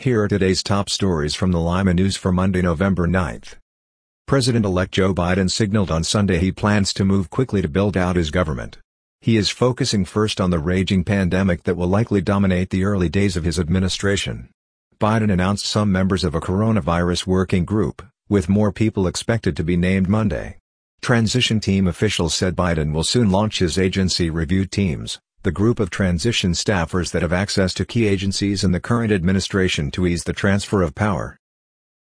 Here are today's top stories from the Lima News for Monday, November 9th. President-elect Joe Biden signaled on Sunday he plans to move quickly to build out his government. He is focusing first on the raging pandemic that will likely dominate the early days of his administration. Biden announced some members of a coronavirus working group, with more people expected to be named Monday. Transition team officials said Biden will soon launch his agency review teams, the group of transition staffers that have access to key agencies in the current administration to ease the transfer of power.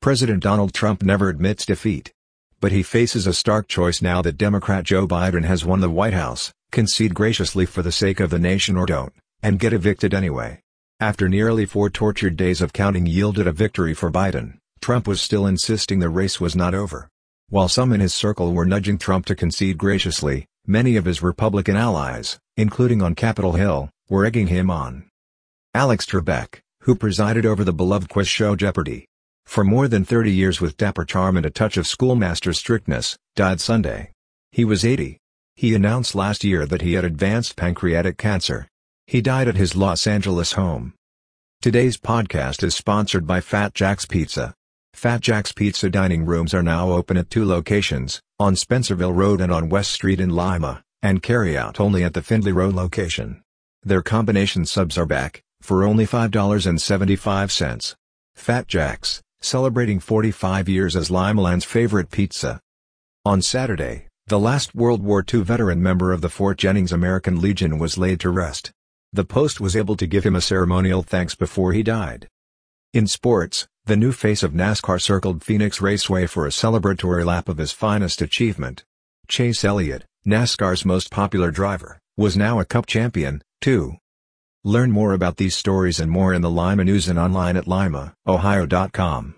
President Donald Trump never admits defeat. But he faces a stark choice now that Democrat Joe Biden has won the White House, concede graciously for the sake of the nation or don't, and get evicted anyway. After nearly four tortured days of counting yielded a victory for Biden, Trump was still insisting the race was not over. While some in his circle were nudging Trump to concede graciously, many of his Republican allies, including on Capitol Hill, were egging him on. Alex Trebek, who presided over the beloved quiz show Jeopardy! For more than 30 years with dapper charm and a touch of schoolmaster strictness, died Sunday. He was 80. He announced last year that he had advanced pancreatic cancer. He died at his Los Angeles home. Today's podcast is sponsored by Fat Jack's Pizza. Fat Jack's Pizza dining rooms are now open at two locations, on Spencerville Road and on West Street in Lima and carry out only at the Findlay Road location. Their combination subs are back, for only $5.75. Fat Jack's, celebrating 45 years as Limaland's favorite pizza. On Saturday, the last World War II veteran member of the Fort Jennings American Legion was laid to rest. The Post was able to give him a ceremonial thanks before he died. In sports, the new face of NASCAR circled Phoenix Raceway for a celebratory lap of his finest achievement. Chase Elliott, NASCAR's most popular driver, was now a Cup champion, too. Learn more about these stories and more in the Lima News and online at limaohio.com.